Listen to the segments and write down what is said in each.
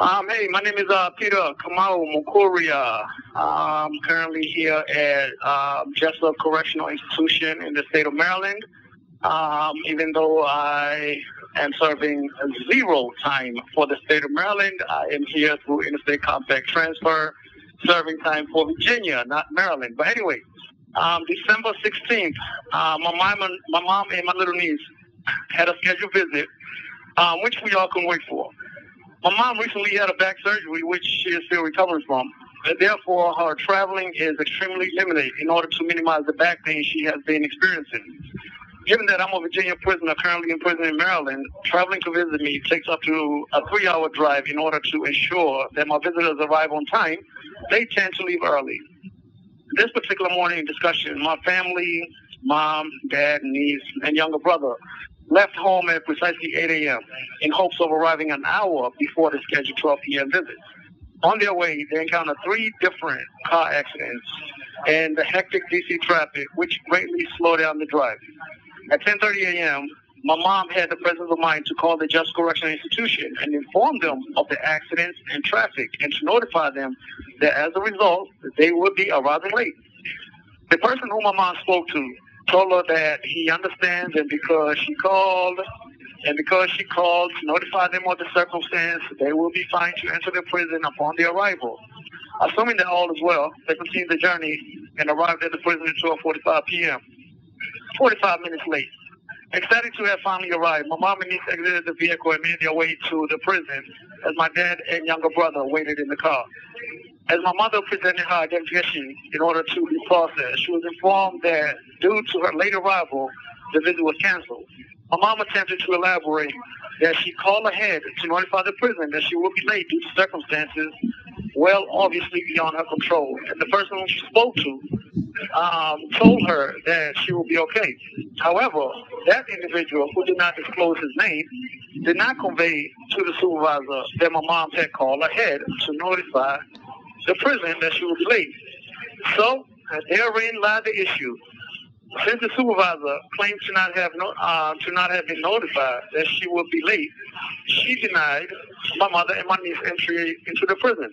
Um, hey, my name is uh, Peter Kamau Mukuria. I'm currently here at uh, Jessup Correctional Institution in the state of Maryland. Um, even though I am serving zero time for the state of Maryland, I am here through interstate compact transfer, serving time for Virginia, not Maryland. But anyway, um, December 16th, uh, my mom, and, my mom and my little niece had a scheduled visit, um, which we all can wait for. My mom recently had a back surgery, which she is still recovering from. Uh, therefore, her traveling is extremely limited in order to minimize the back pain she has been experiencing. Given that I'm a Virginia prisoner currently in prison in Maryland, traveling to visit me takes up to a three-hour drive in order to ensure that my visitors arrive on time. They tend to leave early. This particular morning discussion, my family, mom, dad, niece, and younger brother left home at precisely 8 a.m. in hopes of arriving an hour before the scheduled 12 p.m. visit. On their way, they encountered three different car accidents and the hectic DC traffic, which greatly slowed down the drive. At 10:30 a.m., my mom had the presence of mind to call the Jessup Correctional Institution and inform them of the accidents and traffic and to notify them that as a result, they would be arriving late. The person whom my mom spoke to told her that he understands and because she called and because she called to notify them of the circumstance, they will be fine to enter the prison upon their arrival. Assuming that all is well, they continued the journey and arrived at the prison at 12.45 p.m. 45 minutes late. Excited to have finally arrived, my mom and niece exited the vehicle and made their way to the prison as my dad and younger brother waited in the car. As my mother presented her identification in order to be processed, she was informed that due to her late arrival, the visit was canceled. My mom attempted to elaborate that she called ahead to notify the prison that she would be late due to circumstances well obviously beyond her control. And the person she spoke to um, told her that she would be okay. However, that individual who did not disclose his name did not convey to the supervisor that my mom had called ahead to notify the prison that she was late. So therein lied the issue. Since the supervisor claimed to not have no, uh, to not have been notified that she would be late, she denied my mother and my niece entry into the prison.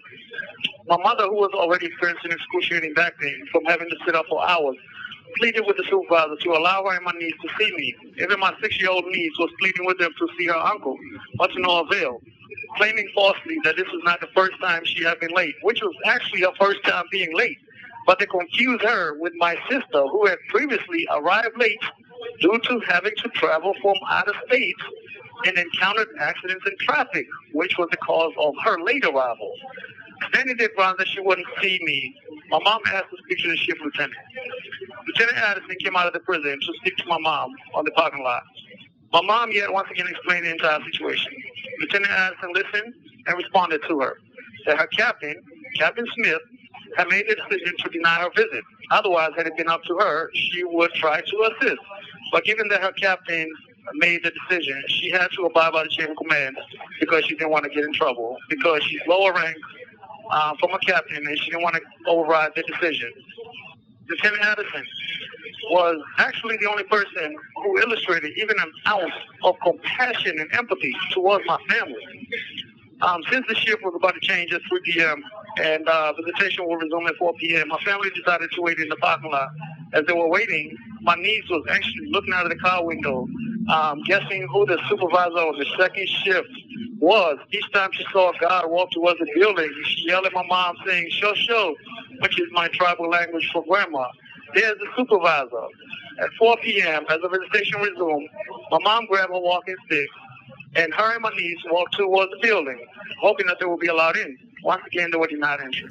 My mother, who was already experiencing excruciating back pain from having to sit up for hours, pleaded with the supervisor to allow her and my niece to see me. Even my six-year-old niece was pleading with them to see her uncle, but to no avail claiming falsely that this was not the first time she had been late, which was actually her first time being late. But they confused her with my sister, who had previously arrived late due to having to travel from out of state and encountered accidents in traffic, which was the cause of her late arrival. Standing there grounds that she wouldn't see me, my mom asked to speak to the shift lieutenant. Lieutenant Addison came out of the prison to speak to my mom on the parking lot. My mom yet once again explained the entire situation. Lieutenant Addison listened and responded to her that her captain, Captain Smith, had made the decision to deny her visit. Otherwise, had it been up to her, she would try to assist. But given that her captain made the decision, she had to abide by the chain of command because she didn't want to get in trouble, because she's lower rank uh, from a captain and she didn't want to override the decision. Lieutenant Addison was actually the only person who illustrated even an ounce of compassion and empathy towards my family. Um, since the shift was about to change at 3 p.m. and uh, visitation will resume at 4 p.m., my family decided to wait in the parking lot. As they were waiting, my niece was actually looking out of the car window, um, guessing who the supervisor of the second shift was. Each time she saw a guard walk towards the building, she yelled at my mom saying, show, show, which is my tribal language for grandma. There's the supervisor. At 4 p.m., as the visitation resumed, my mom grabbed her walking stick, and her and my niece walked towards the building, hoping that they would be allowed in. Once again, they were denied entry.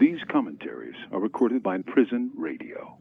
These commentaries are recorded by Prison Radio.